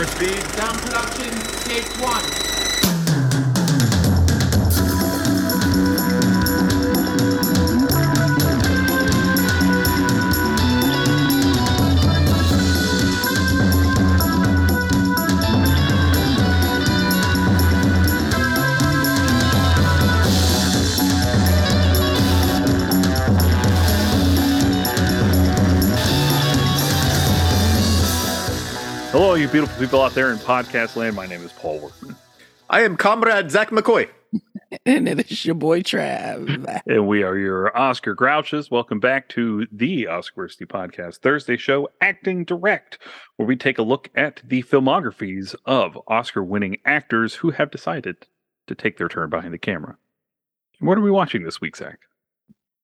For speed. Sound production, take one. You beautiful people out there in podcast land. My name is Paul Workman, I am Comrade Zach McCoy. And it is your boy Trav. and we are your Oscar Grouches. Welcome back to the Oscar Worthy Podcast Thursday show, Acting Direct, where we take a look at the filmographies of Oscar winning actors who have decided to take their turn behind the camera. What are we watching this week, Zach?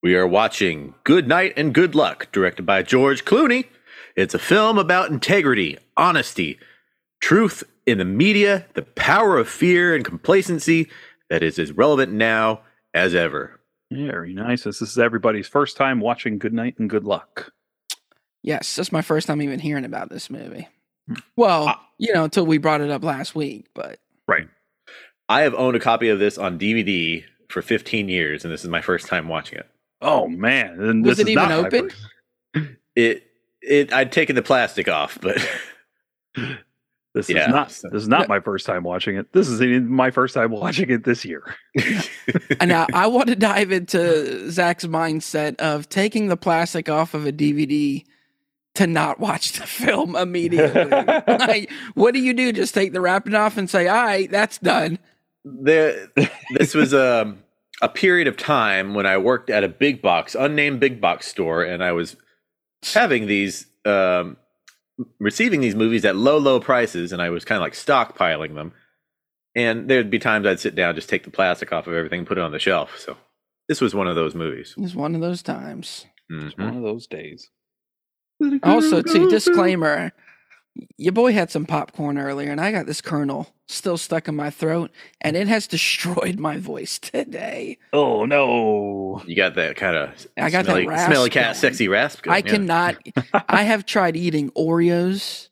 We are watching Good Night and Good Luck, directed by George Clooney. It's a film about integrity, honesty, truth in the media, the power of fear and complacency that is as relevant now as ever. Very nice. This is everybody's first time watching Good Night and Good Luck. Yes, that's my first time even hearing about this movie. Hmm. Well, Ah. you know, until we brought it up last week, but Right. I have owned a copy of this on DVD for 15 years, and this is my first time watching it. Oh man. And Was this it is even not open? It, it, I'd taken the plastic off, but This Yeah, is not this is not my first time watching it. This is my first time watching it this year. and I, I want to dive into Zach's mindset of taking the plastic off of a DVD to not watch the film immediately. like, what do you do? Just take the wrapping off and say, "All right, that's done." there this was a a period of time when I worked at a big box, unnamed big box store, and I was having these um, receiving these movies at low, low prices, and I was kind of like stockpiling them. And there'd be times I'd sit down, just take the plastic off of everything, and put it on the shelf. So this was one of those movies. It's one of those times. It's Mhm. one of those days. Also, too, disclaimer: your boy had some popcorn earlier, and I got this kernel still stuck in my throat, and it has destroyed my voice today. Oh no. You got that kind of I got that smelly, rasp smelly cat, going. sexy rasp. going, I yeah. cannot. I have tried eating Oreos.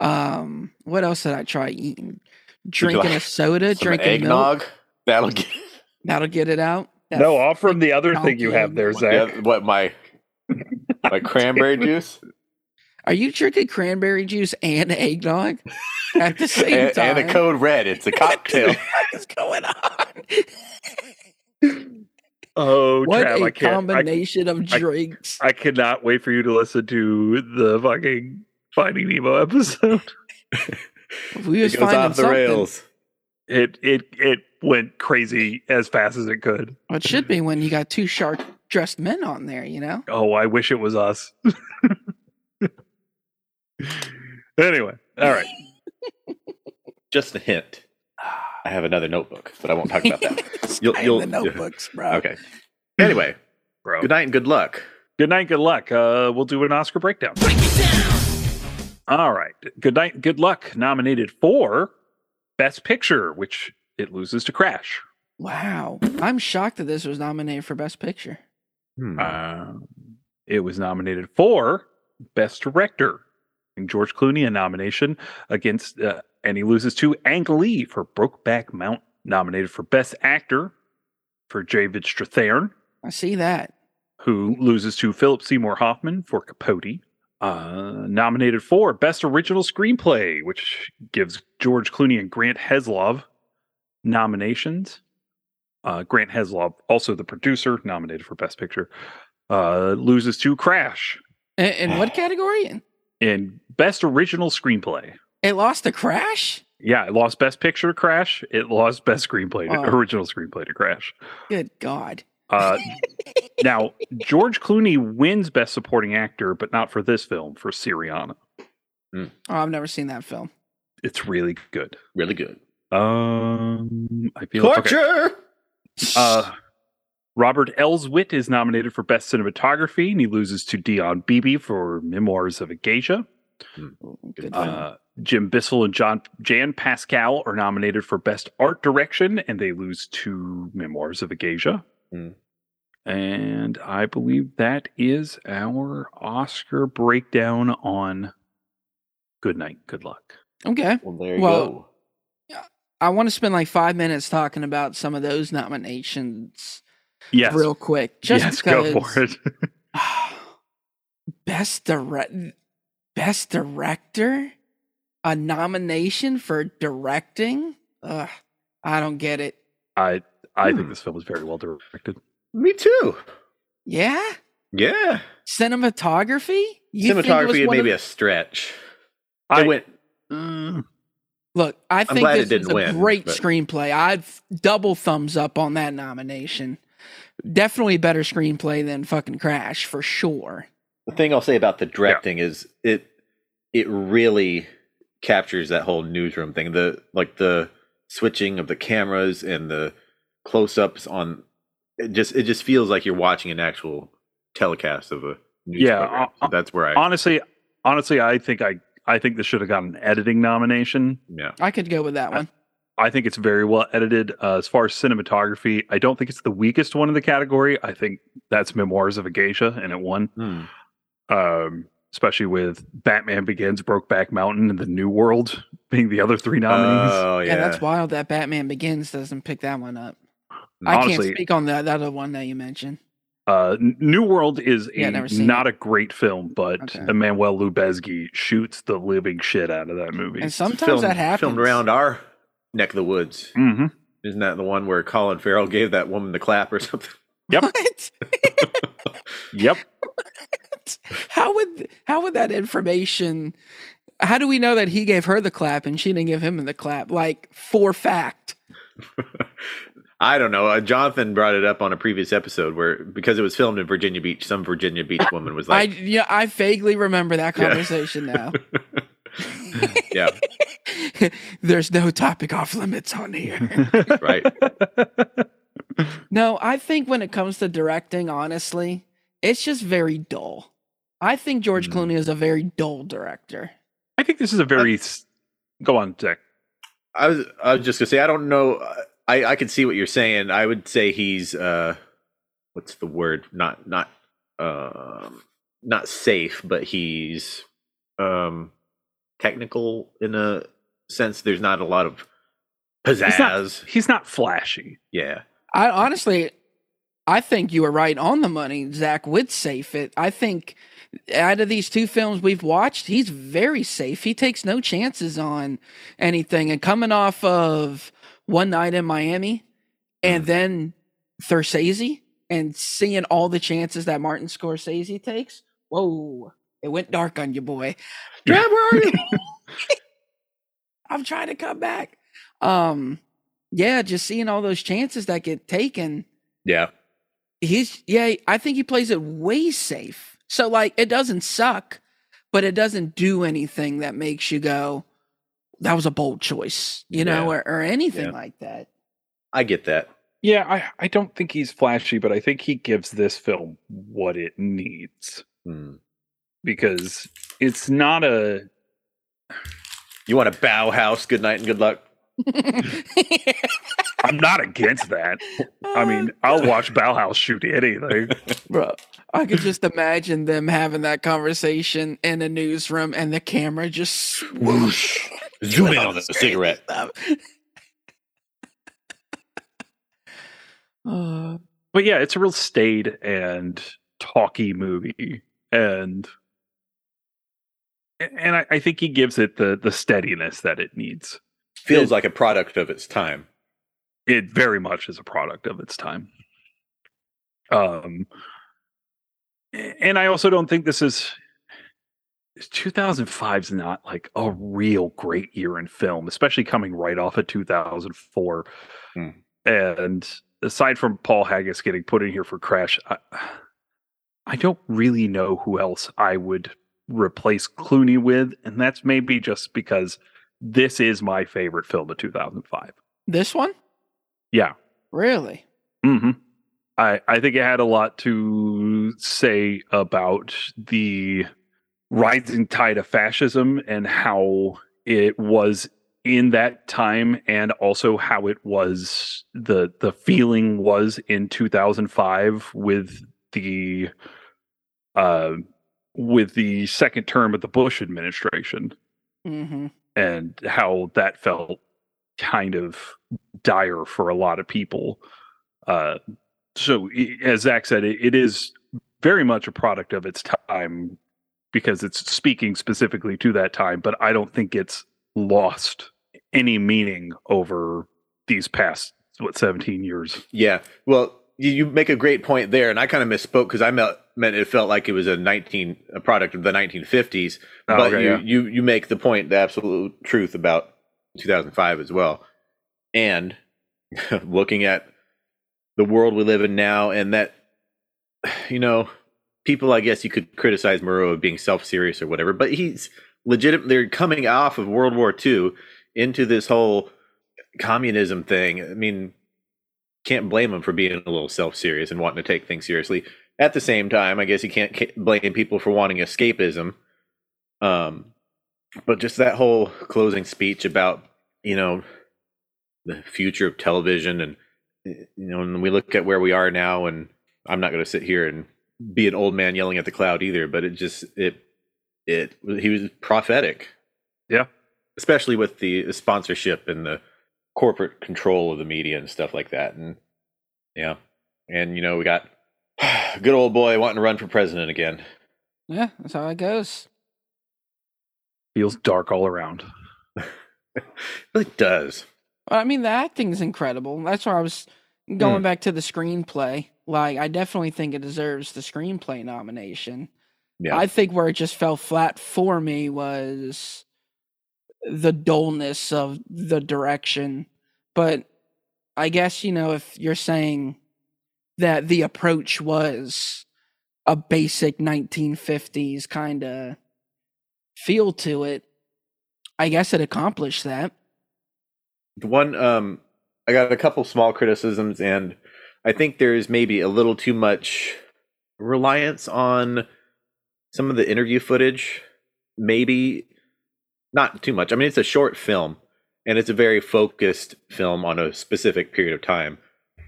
Um, what else did I try eating? Drinking a soda, Some drinking milk. eggnog. That'll get That'll get it out. That No, off from the other thing you have there, yeah, Zach. what my my cranberry juice. Are you drinking cranberry juice and eggnog at the same and, time? and a code red. It's a cocktail. What is going on? Oh, what Trav, a I can't. I, combination of drinks. I cannot wait for you to listen to the fucking Finding Nemo episode. we it was goes off the something. rails. It it it went crazy as fast as it could. Well, it should be when you got two shark dressed men on there, you know? Oh, I wish it was us. Anyway, all right. Just a hint. I have another notebook, but I won't talk about that. You'll- You'll, you'll- the notebooks, bro. okay. Anyway, Bro. good night and good luck. Good night, good luck. Uh, we'll do an Oscar breakdown. Break All right. Good night, good luck. Nominated for Best Picture, which it loses to Crash. Wow. I'm shocked that this was nominated for Best Picture. Hmm. Um, it was nominated for Best Director. George Clooney a nomination against, uh, and he loses to Ang Lee for Brokeback Mountain. Nominated for Best Actor for David Strathairn. I see that. who loses to Philip Seymour Hoffman for Capote. Uh, nominated for Best Original Screenplay, which gives George Clooney and Grant Heslov nominations. Uh, Grant Heslov, also the producer, nominated for Best Picture, uh, loses to Crash In, in what category? In Best Original Screenplay. It lost to Crash? Yeah, it lost Best Picture to Crash. It lost Best Screenplay, to, Oh. Original Screenplay to Crash. Good God. Uh, now, George Clooney wins Best Supporting Actor, but not for this film, for Syriana. Oh, I've never seen that film. It's really good. Really good. Um, I feel okay. Torture. Uh, Robert Elswit is nominated for Best Cinematography, and he loses to Dion Beebe for Memoirs of a Geisha. Good. Uh, Jim Bissell and John Jan Pascale are nominated for Best Art Direction, and they lose to Memoirs of a Geisha. Hmm. And I believe that is our Oscar breakdown on Good Night, Good Luck. Okay. Well, there you Well, go. I want to spend like five minutes talking about some of those nominations Yes. real quick. Just yes, because go for it. best direct best director a nomination for directing Ugh, i don't get it I I think Hmm. this film is very well directed. Me too. yeah Yeah. cinematography You think it was Cinematography one may be of- a stretch. I It went. Mm, look i think glad this it didn't is a win, great but- screenplay i'd double thumbs up on that nomination definitely better screenplay than fucking crash for sure The thing I'll say about the directing is it it really captures that whole newsroom thing. The like the switching of the cameras and the close ups on it just it just feels like you're watching an actual telecast of a news Yeah, uh, So that's where I honestly, honestly, I think I I think this should have gotten an editing nomination. yeah. i could go with that one I think it's very well edited. Uh, as far as cinematography, I don't think it's the weakest one in the category. I think that's Memoirs of a Geisha, and it won. Hmm. Um, especially with Batman Begins, Brokeback Mountain, and The New World being the other three nominees. Oh yeah. yeah. that's wild that batman begins doesn't pick that one up I can't speak on that that other one that you mentioned. Uh, New World is a never seen not a great film, but Okay. Emmanuel Lubezki shoots the living shit out of that movie. And sometimes filmed, that happens. filmed around our neck of the woods. hmm Isn't that the one where Colin Farrell gave that woman the clap or something? Yep. What? Yep. how would how would that information? How do we know that he gave her the clap and she didn't give him the clap? Like for fact. I don't know. Uh, Jonathan brought it up on a previous episode where because it was filmed in Virginia Beach, some Virginia Beach woman was like, I like, yeah, I vaguely remember that Yeah. conversation now. "Yeah, There's no topic off limits on here. right." No, I think when it comes to directing, honestly, it's just very dull. I think George Mm. Clooney is a very dull director. I think this is a very. s- Go on, Zach. I was I was just gonna say I don't know. I I can see what you're saying. I would say he's uh, what's the word? Not not um not safe, but he's um technical in a sense. There's not a lot of pizzazz. He's not, he's not flashy. yeah. I honestly, I think you were right on the money. Zach would safe it. I think out of these two films we've watched, he's very safe. He takes no chances on anything. And coming off of One Night in Miami, and mm. then Thursese, and seeing all the chances that Martin Scorsese takes, whoa, it went dark on you, boy. Dad, where are you? I'm trying to come back. Um, yeah, just seeing all those chances that get taken yeah. he's yeah i think he plays it way safe so like it doesn't suck but it doesn't do anything that makes you go that was a bold choice you know Yeah. or, or anything Yeah. like that I get that. Yeah, I, I don't think he's flashy, but I think he gives this film what it needs Hmm. Because it's not a. You want a bow house? Good night and good luck. I'm not against that. I mean, I'll watch Bauhaus shoot anything. bro i could just imagine them having that conversation in a newsroom and the camera just swoosh Zoom in on the cigarette. uh, But yeah, it's a real staid and talky movie, and and I, I think he gives it the the steadiness that it needs. Feels like a product of its time. It very much is a product of its time. Um, and I also don't think this is 2005 is not like a real great year in film, especially coming right off of 2004. Hmm. And aside from Paul Haggis getting put in here for Crash, I, I don't really know who else I would replace Clooney with, and that's maybe just because this is my favorite film of 2005. this one Yeah. really hmm I I think it had a lot to say about the rising tide of fascism and how it was in that time and also how it was the the feeling was in 2005 with the uh with the second term of the Bush administration mm-hmm and how that felt kind of dire for a lot of people. Uh, so, as Zach said, it, it is very much a product of its time because it's speaking specifically to that time, but I don't think it's lost any meaning over these past, what, 17 years. Yeah. Well, you, you make a great point there, and I kind of misspoke because I meant, meant it felt like it was a nineteen a product of the nineteen fifties. Oh, but okay, you, yeah. you you make the point, the absolute truth about two thousand five as well. And looking at the world we live in now, and that you know, people, I guess you could criticize Murrow of being self serious or whatever, but he's legit. They're coming off of World War II into this whole communism thing. I mean, can't blame him for being a little self serious and wanting to take things seriously. At the same time, I guess you can't blame people for wanting escapism. Um, but just that whole closing speech about you know the future of television and you know, and we look at where we are now, and I'm not going to sit here and be an old man yelling at the cloud either. But it just it it he was prophetic. Yeah. especially with the, the sponsorship and the corporate control of the media and stuff like that. And yeah, and you know we got good old boy wanting to run for president again. Yeah, that's how it goes. Feels dark all around. It does. I mean, the acting's incredible. That's why I was going Hmm. back to the screenplay. Like, I definitely think it deserves the screenplay nomination. Yeah, I think where it just fell flat for me was the dullness of the direction. But I guess, you know, if you're saying that the approach was a basic 1950s kind of feel to it, I guess it accomplished that. One um I got a couple small criticisms and I think there's maybe a little too much reliance on some of the interview footage. Maybe not too much. I mean it's a short film and it's a very focused film on a specific period of time.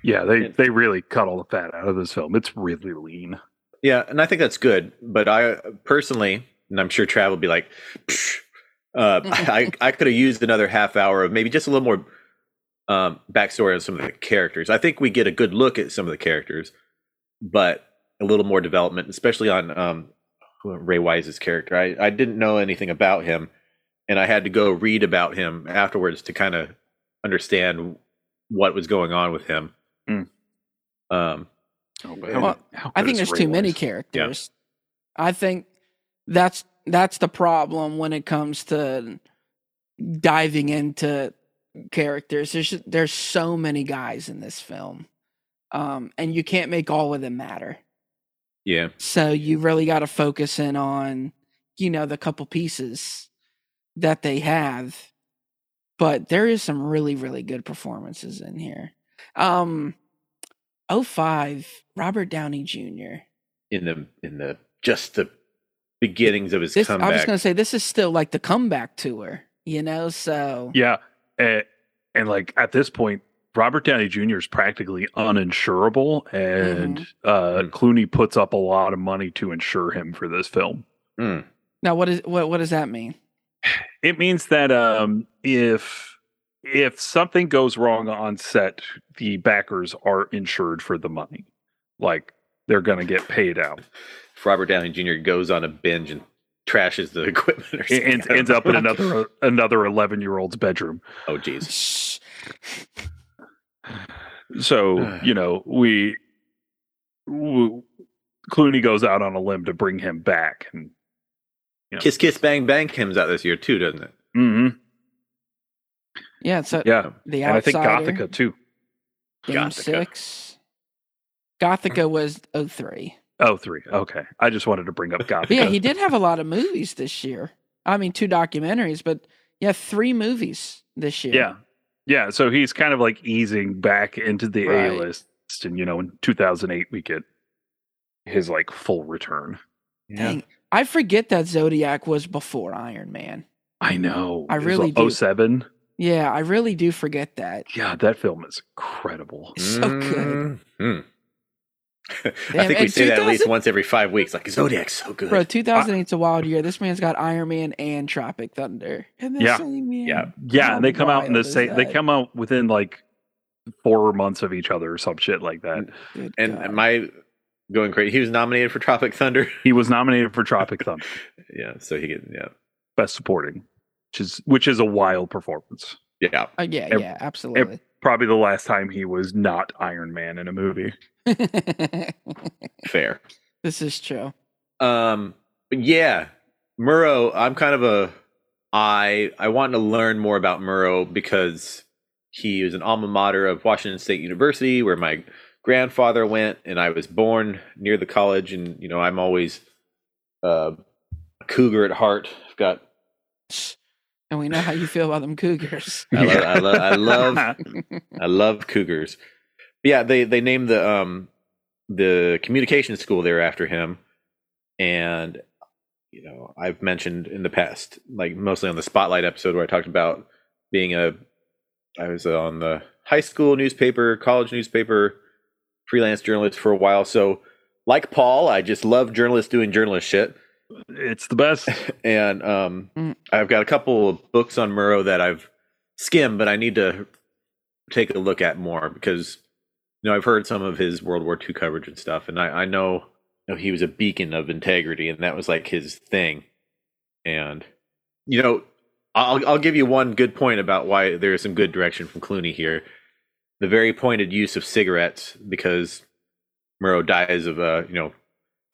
Yeah, they, they really cut all the fat out of this film. It's really lean. Yeah, and I think that's good. But I personally, and I'm sure Trav will be like, Psh, uh, I I could have used another half hour of maybe just a little more um, backstory on some of the characters. I think we get a good look at some of the characters, but a little more development, especially on um, Ray Wise's character. I I didn't know anything about him, and I had to go read about him afterwards to kind of understand what was going on with him. Mm. Um, Oh. Well, I think there's Ray too many Wise? characters. I think that's that's the problem when it comes to diving into characters. There's just- there's so many guys in this film, um, and you can't make all of them matter. yeah. So you really got to focus in on you know the couple pieces that they have. But there is some really really good performances in here. Um, 05, Robert Downey Jr. in the in the just the beginnings of his this I was comeback. gonna say this is still like the comeback tour, you know. So Yeah, and, and like at this point, Robert Downey Jr. is practically uninsurable, and uh, Mm. Clooney puts up a lot of money to insure him for this film. Mm. now, what is what what does that mean? It means that um, if if something goes wrong on set, the backers are insured for the money. Like they're gonna get paid out. If Robert Downey Jr. goes on a binge and trashes the equipment or something. ends, up in another another eleven year old's bedroom. Oh jeez. So you know we, w Clooney goes out on a limb to bring him back, and you know, Kiss Kiss Bang Bang comes out this year too, doesn't it? Mhm. Yeah, so yeah, the and I think outsider, Gothika too. game Gothika. six. Gothika was 03. Oh, three. Okay, I just wanted to bring up Gothika. Yeah, he did have a lot of movies this year. I mean, two documentaries, but yeah, three movies this year. Yeah. Yeah. So he's kind of like easing back into the Right. A list. And, you know, in 2008, we get his like full return. Dang, I forget that Zodiac was before Iron Man. I know. I It was really do. 07. Yeah, I really do forget that. Yeah. That film is incredible. So good. Mhm. I think we and say that at least once every five weeks. Like Zodiac's so good. Bro, 2008's a wild year. This man's got Iron Man and Tropic Thunder. the Yeah. Yeah. Yeah, How and they come out in the same. They come out within like four months of each other or some shit like that. Good and God. am I going crazy? He was nominated for Tropic Thunder. He was nominated for Tropic Thunder, yeah, so he get yeah, Best Supporting, which is which is a wild performance. yeah. Uh, yeah, ev- yeah, absolutely. Probably the last time he was not Iron Man in a movie. Fair. this is true. Um, yeah, Murrow. I'm kind of a I I want to learn more about Murrow because he was an alma mater of Washington State University, where my grandfather went, and I was born near the college, and you know I'm always uh, a cougar at heart. I've got And we know how you feel about them Cougars. I love I love I love I love cougars. Yeah, they they named the um the communication school there after him, and you know I've mentioned in the past, like mostly on the spotlight episode where I talked about being a I was on the high school newspaper, college newspaper, freelance journalist for a while. So like Paul, I just love journalists doing journalist shit it's the best. and um, Mm. I've got a couple of books on Murrow that I've skimmed, but I need to take a look at more because you know I've heard some of his World War II coverage and stuff, and I, I know, you know he was a beacon of integrity, and that was like his thing. And you know, I'll I'll give you one good point about why there is some good direction from Clooney here. The very pointed use of cigarettes because Murrow dies of uh, you know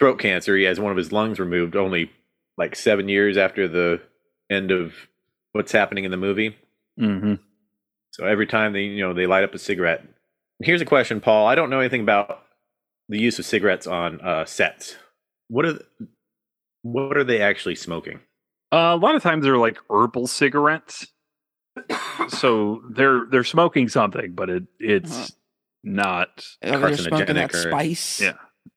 throat cancer. He has one of his lungs removed only like seven years after the end of what's happening in the movie. hmm So every time they, you know, they light up a cigarette. Here's a question, Paul. I don't know anything about the use of cigarettes on uh, sets. What are th- what are they actually smoking? Uh, a lot of times they're like herbal cigarettes, so they're they're smoking something, but it it's Uh-huh. not. Oh, they're smoking that Carcinogenic or- spice. Yeah.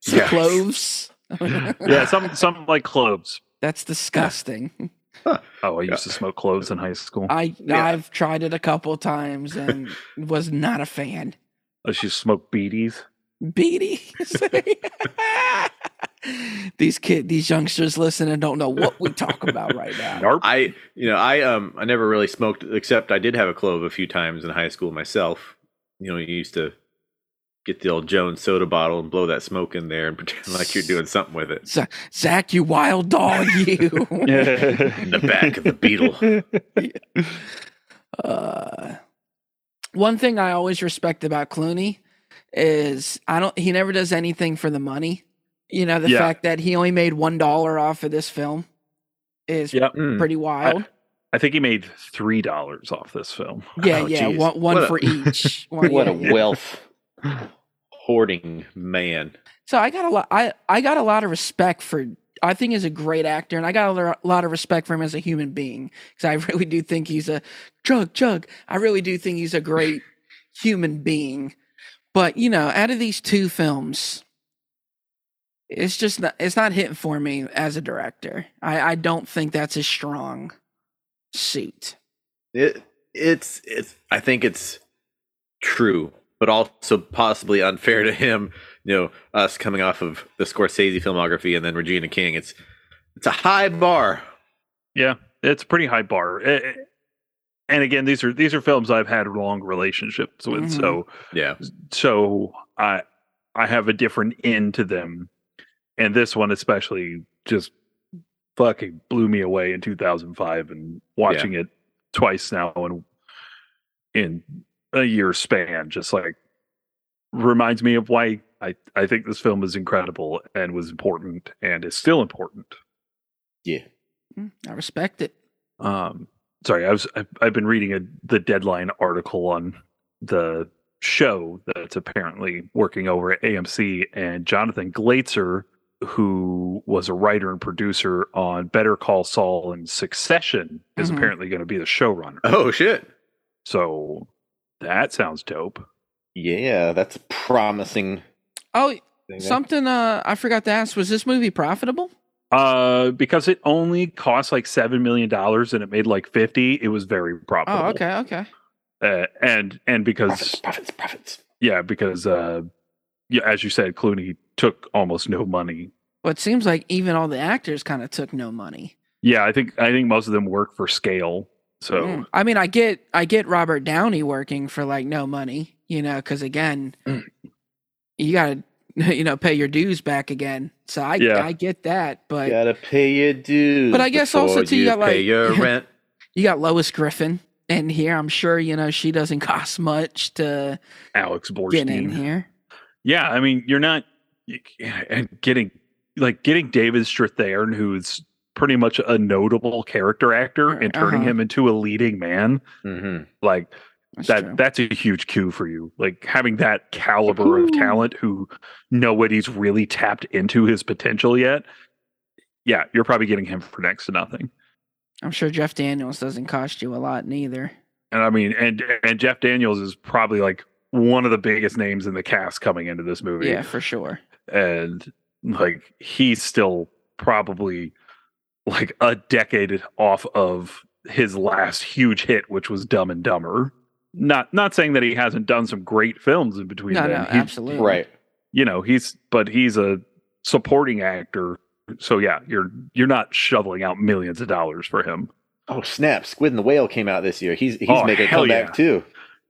Yeah. cloves. Yeah, some some like cloves. That's disgusting. Oh, I used Yeah. to smoke cloves in high school. I Yeah. I've tried it a couple times and was not a fan. I used to smoke beaties. Beaties. these kid, these youngsters listening don't know what we talk about right now. Narp. I, you know, I um, I never really smoked except I did have a clove a few times in high school myself. You know, you used to get the old Jones soda bottle and blow that smoke in there and pretend like you're doing something with it. Zach, you wild dog, you. In the back of the Beetle. Uh, one thing I always respect about Clooney is I don't. He never does anything for the money. You know, the Yeah. fact that he only made one dollar off of this film is Yep. Mm. pretty wild. I think he made three dollars off this film. yeah, Oh, yeah, geez. one, one What a- for each. One- What yeah, a yeah. wealth hoarding man. So I got a lot. I I got a lot of respect for. I think he's a great actor, and I got a lot of respect for him as a human being because I really do think he's a chug chug. I really do think he's a great human being. But you know, out of these two films, it's just not, it's not hitting for me as a director. I I don't think that's his strong suit. It it's it's I think it's true, but also possibly unfair to him. You know, us coming off of the Scorsese filmography and then Regina King. It's it's a high bar. Yeah, it's a pretty high bar. Eh, And again, these are these are films I've had long relationships with, Mhm. so Yeah. so I I have a different end to them, and this one especially just fucking blew me away in 2005, and watching it twice now and in a year span, just like reminds me of why I I think this film is incredible and was important and is still important. Yeah. Mm, I respect it. um sorry i was i've, I've been reading a the deadline article on the show that's apparently working over at amc and jonathan glatzer who was a writer and producer on better call saul and succession is Mhm. apparently going to be the showrunner Oh shit. so that sounds dope Yeah, that's promising. Oh, thing something uh, I forgot to ask: Was this movie profitable? uh because it only cost like seven million dollars and it made like 50 it was very profitable Oh, okay, okay. uh, and and because profits, profits, profits. Yeah, because uh yeah, as you said, Clooney took almost no money. Well, it seems like even all the actors kind of took no money. Yeah, I think I think most of them work for scale. So Mm. I mean, I get I get Robert Downey working for like no money, you know, because again, Mm. you gotta you know pay your dues back again. So I Yeah. I get that, but you Gotta pay your dues. But I guess also, too, you got, pay like- your rent. you got Lois Griffin in here. I'm sure you know she doesn't cost much to Alex get in here. Yeah, I mean, you're not and getting like getting David Strathairn, who's pretty much a notable character actor, and turning Uh-huh. him into a leading man. hmm Like That's that true. that's a huge cue for you. Like having that caliber of talent who nobody's really tapped into his potential yet. Yeah, you're probably getting him for next to nothing. I'm sure Jeff Daniels doesn't cost you a lot neither. And I mean, and and Jeff Daniels is probably like one of the biggest names in the cast coming into this movie. Yeah, for sure. and like he's still probably like a decade off of his last huge hit which was dumb and dumber not not saying that he hasn't done some great films in between No, then. no, He- absolutely. Right. you know he's but he's a supporting actor so yeah you're you're not shoveling out millions of dollars for him Oh snap! Squid and the Whale came out this year. He's he's Oh, making a hell comeback yeah. too.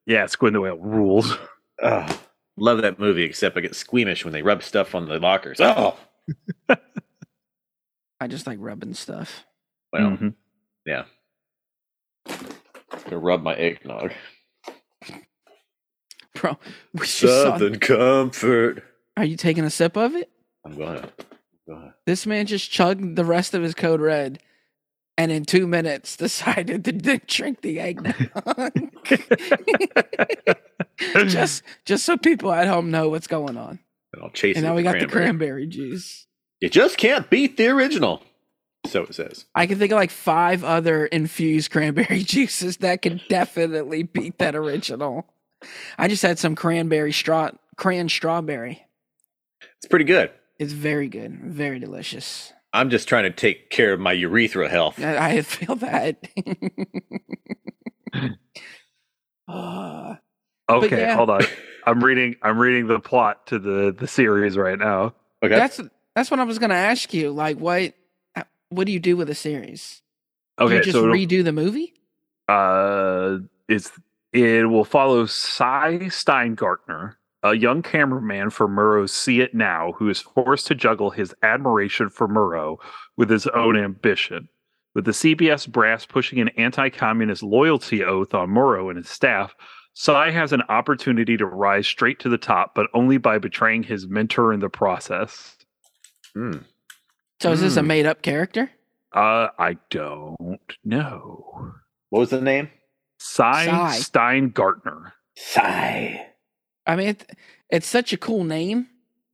yeah squid and the whale rules Ugh. Love that movie, except I get squeamish when they rub stuff on the lockers. Oh, I just like rubbing stuff. well, Mhm. yeah. To rub my eggnog. Bro, we just saw, Southern comfort. are you taking a sip of it? I'm gonna. Go ahead. This man just chugged the rest of his code red and in two minutes decided to d- drink the eggnog. just just so people at home know what's going on. And I'll chase And it now with we got the cranberry. cranberry juice. You just can't beat the original. So it says. I can think of like five other infused cranberry juices that can definitely beat that original. I just had some cranberry straw cran strawberry. It's pretty good. It's very good, very delicious. I'm just trying to take care of my urethra health. I, I feel that. Okay yeah. hold on i'm reading i'm reading the plot to the the series right now Okay. That's that's what I was gonna ask you. Like, what uh, what do you do with a series? okay you just so redo the movie? uh it's it will follow Cy Steingartner, a young cameraman for Murrow's See It Now, who is forced to juggle his admiration for Murrow with his own ambition. With the CBS brass pushing an anti-communist loyalty oath on Murrow and his staff, Cy has an opportunity to rise straight to the top, but only by betraying his mentor in the process. Hmm. So is this a Mm. made up character? Uh, I don't know. What was the name? Cy, Cy. Steingartner. Sigh. I mean, it, it's such a cool name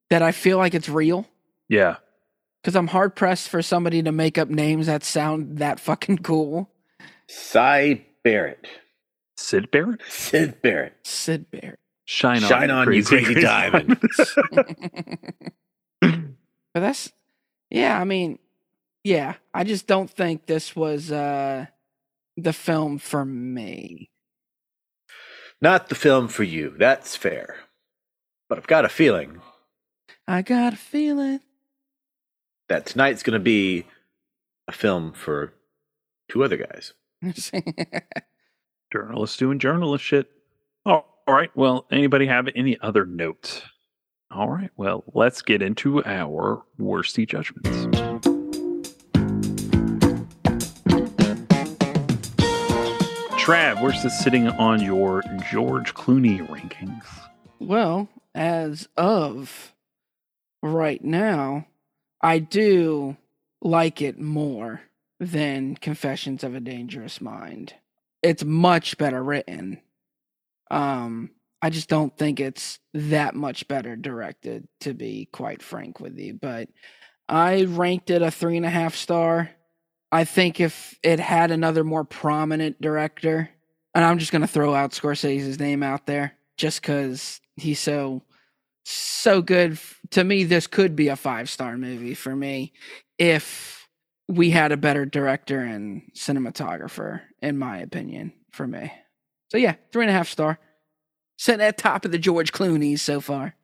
that I feel like it's real. Yeah. Because I'm hard pressed for somebody to make up names that sound that fucking cool. Cy Barrett. Syd Barrett? Syd Barrett. Syd Barrett. Shine, Shine on, you crazy diamond. but that's yeah, I mean, yeah, I just don't think this was uh the film for me. Not the film for you. That's fair. But I've got a feeling I got a feeling. that tonight's going to be a film for two other guys. Journalists doing journalist shit. Oh, all right. Well, anybody have any other notes? All right. Well, let's get into our worsty judgments. Trav, where's this sitting on your George Clooney rankings? well, as of right now, I do like it more than Confessions of a Dangerous Mind. It's much better written. Um, I just don't think it's that much better directed, to be quite frank with you. But I ranked it a three and a half star. I think if it had another more prominent director, and I'm just gonna throw out Scorsese's name out there, just because he's so so good. To me, this could be a five star movie for me if we had a better director and cinematographer, in my opinion, for me. So yeah, three and a half star. Sitting at top of the George Clooney's so far.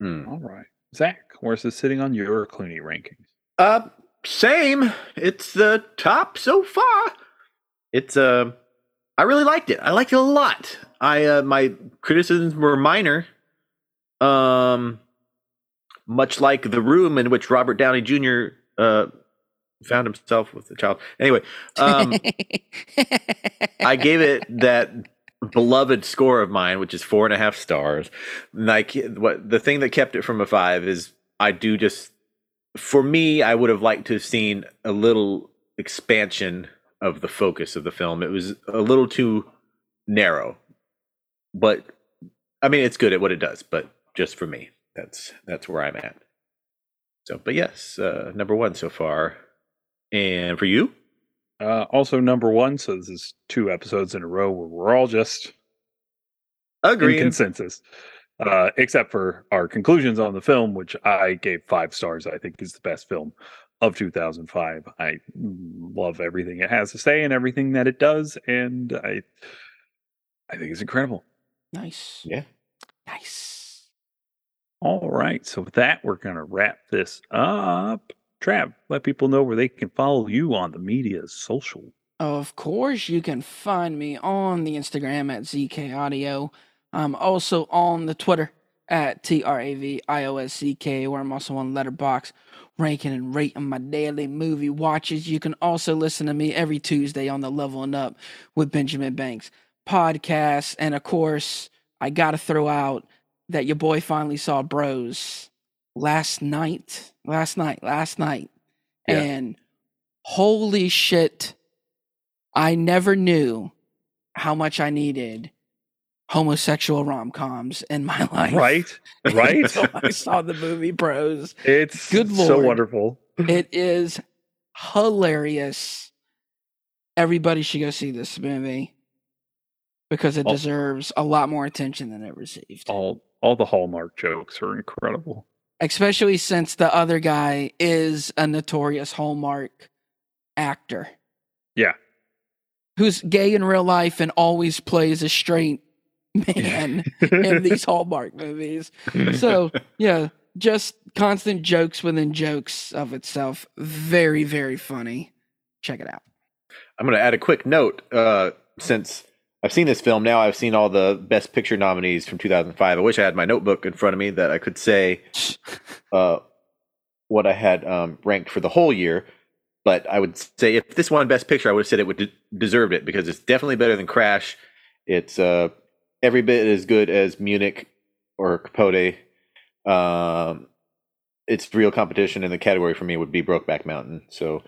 Hmm. All right. Zach, where's this sitting on your Clooney rankings? Uh, same. It's the top so far. It's uh, I really liked it. I liked it a lot. I uh, my criticisms were minor. Um, much like the room in which Robert Downey Jr. uh found himself with a child. Anyway, um, I gave it that beloved score of mine, which is four and a half stars. Like what the thing that kept it from a five is I do just for me, I would have liked to have seen a little expansion of the focus of the film. It was a little too narrow. But I mean it's good at what it does, but just for me. That's that's where I'm at. So but yes, uh number one so far. And for you? Uh, also, number one. So this is two episodes in a row where we're all just in Agree. consensus, uh, except for our conclusions on the film, which I gave five stars. I think is the best film of 2005. I love everything it has to say and everything that it does, and I, I think it's incredible. nice. Yeah. Nice. All right, so with that, we're gonna wrap this up. Trav, let people know where they can follow you on the media social. Of course, you can find me on the Instagram at ZK Audio. I'm also on the Twitter at T R A V I O S C K, where I'm also on Letterboxd, ranking and rating my daily movie watches. You can also listen to me every Tuesday on the Leveling Up with Benjamin Banks podcast. And of course, I got to throw out that your boy finally saw Bros last night. Last night. Last night. Yeah. And holy shit. I never knew how much I needed homosexual rom coms in my life. Right, right. I saw the movie Bros. it's Good so wonderful. It is hilarious. Everybody should go see this movie because it Oh. deserves a lot more attention than it received. All all the Hallmark jokes are incredible. Especially since the other guy is a notorious Hallmark actor. Yeah. Who's gay in real life and always plays a straight man in these Hallmark movies. So, yeah, just constant jokes within jokes of itself. Very, very funny. Check it out. I'm going to add a quick note. Uh, since I've seen this film now, I've seen all the Best Picture nominees from 2005. I wish I had my notebook in front of me that I could say uh, what I had um, ranked for the whole year. But I would say if this won Best Picture, I would have said it would de- deserved it because it's definitely better than Crash. It's uh, every bit as good as Munich or Capote. Um, its real competition in the category for me would be Brokeback Mountain. So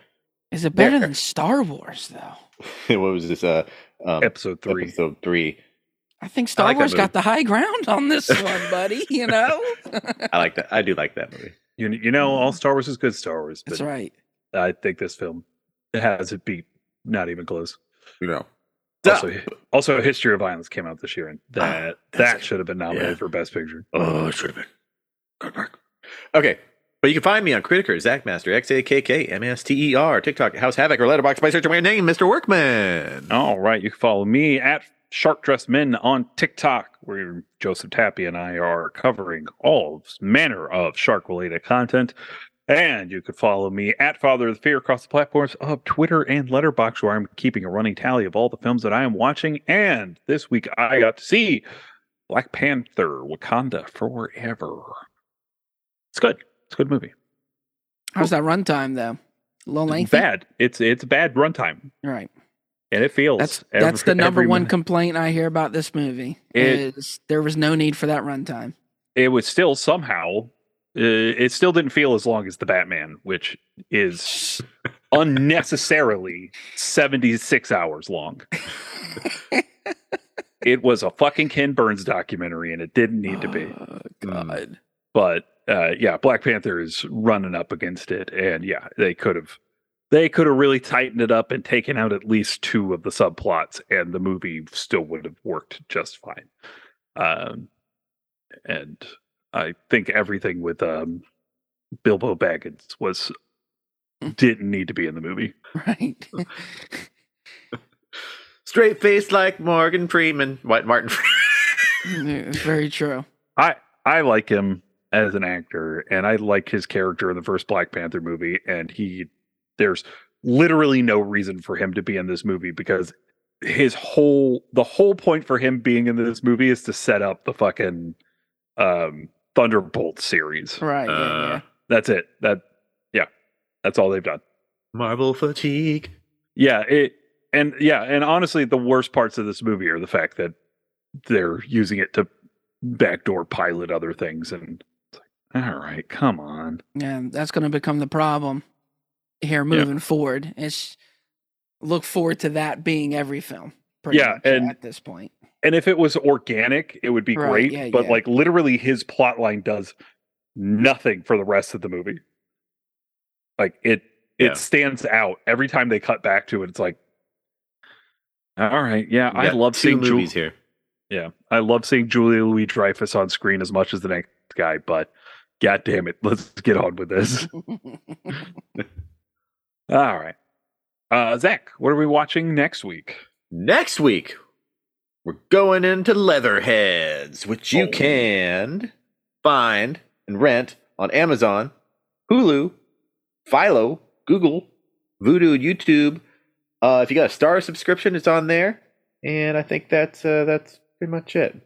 Is it better There- than Star Wars, though? what was this? Uh, um, Episode three. episode three. I think Star like Wars got the high ground on this one, buddy. You know? I like that. I do like that movie. You, you know, all Star Wars is good Star Wars, but That's right. I think this film has it beat. Not even close. You know. Also, also, History of Violence came out this year, and that Ah, that's that should have been nominated Yeah. for Best Picture. Oh, it should have been. Good work. Okay. But you can find me on Criticker, Zachmaster, X A K K M S T E R, TikTok, House Havoc, or Letterboxd by searching my name, Mr. Workman. All right, you can follow me at Shark Dressed Men on TikTok, where Joseph Tappy and I are covering all manner of shark-related content. And you could follow me at Father of the Fear across the platforms of Twitter and Letterboxd, where I'm keeping a running tally of all the films that I am watching. And this week I got to see Black Panther: Wakanda Forever. It's good. It's a good movie. How's that runtime, though? A little lengthy? Bad. It's it's bad runtime, Right. and it feels. That's every- that's the number one minute. complaint I hear about this movie. It- is there was no need for that runtime. it was still somehow uh, it still didn't feel as long as the batman which is unnecessarily 76 hours long it was a fucking ken burns documentary and it didn't need to be Oh, God. but uh, yeah black panther is running up against it and yeah they could have they could have really tightened it up and taken out at least two of the subplots and the movie still would have worked just fine um, and i think everything with um, bilbo baggins was didn't need to be in the movie Right. Straight face like Morgan Freeman. White Martin Freeman? it's very true. i i like him as an actor, and I like his character in the first Black Panther movie, and he there's literally no reason for him to be in this movie because his whole the whole point for him being in this movie is to set up the fucking um Thunderbolt series. Right. Uh, yeah. That's it. That yeah. That's all they've done. Marvel fatigue. Yeah, it and yeah, and honestly the worst parts of this movie are the fact that they're using it to backdoor pilot other things and it's like, all right, come on. Yeah, that's going to become the problem here moving forward. It's look forward to that being every film. pretty Yeah, much and- at this point, And if it was organic, it would be Right, great, yeah, but yeah. like literally his plot line does nothing for the rest of the movie. Like it it stands out every time they cut back to it. It's like all right, yeah, I love two seeing Ju- movies here. Yeah, I love seeing Julia Louis Dreyfus on screen as much as the next guy, but god damn it, let's get on with this. All right, uh, Zach, what are we watching next week? Next week, we're going into Leatherheads, which you Oh. can find and rent on Amazon, Hulu, Philo, Google, Vudu, YouTube. Uh, if you got a Star subscription, it's on there, and I think that's uh, that's pretty much it.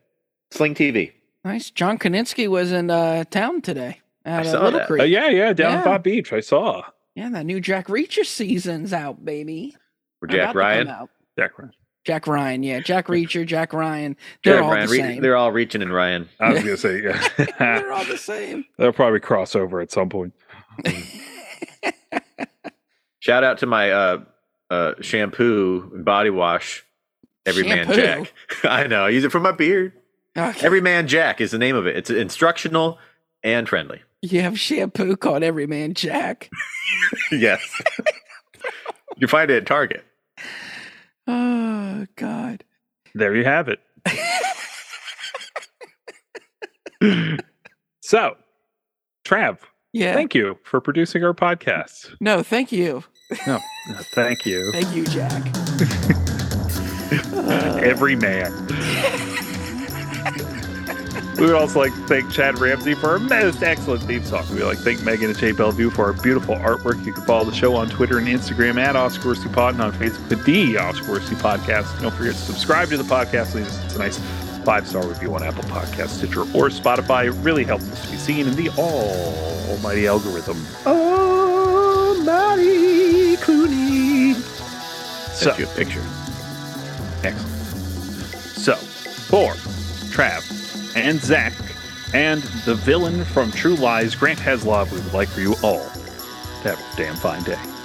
Sling TV. Nice. John Krasinski was in uh, town today at I uh, saw Little that. Creek. Uh, yeah, yeah, down Yeah. at Bob Beach, I saw Yeah, that new Jack Reacher season's out, baby. For About Jack Ryan. out. Jack Ryan. Jack Ryan, yeah, Jack Reacher, Jack Ryan. They're Jack all Ryan. the Re- same. they're all reaching and Ryan. I was gonna say, yeah, They're all the same. they'll probably cross over at some point. Shout out to my uh, uh, shampoo and body wash. Every Man Shampoo? Jack. I know. I use it for my beard. Okay. Every Man Jack is the name of it. It's instructional and friendly. You have shampoo called Every Man Jack. yes. you find it at Target. Oh God. There you have it. so, Trav, Yeah. thank you for producing our podcast. no, thank you. No, no, thank you, Thank you, Jack. every man. We would also like to thank Chad Ramsey for our most excellent theme song. We would like to thank Megan and Jay Bellevue for our beautiful artwork. You can follow the show on Twitter and Instagram at Oscar Worsty Pod and on Facebook at the Oscar Worsty Podcast. Don't forget to subscribe to the podcast. Leave us a nice five star review on Apple Podcast, Stitcher, or Spotify. It really helps us to be seen in the all almighty algorithm. Oh, Marty Clooney. So, Sent you a picture. Excellent. So, for Trav and Zach and the villain from True Lies, Grant Heslov, we would like for you all to have a damn fine day.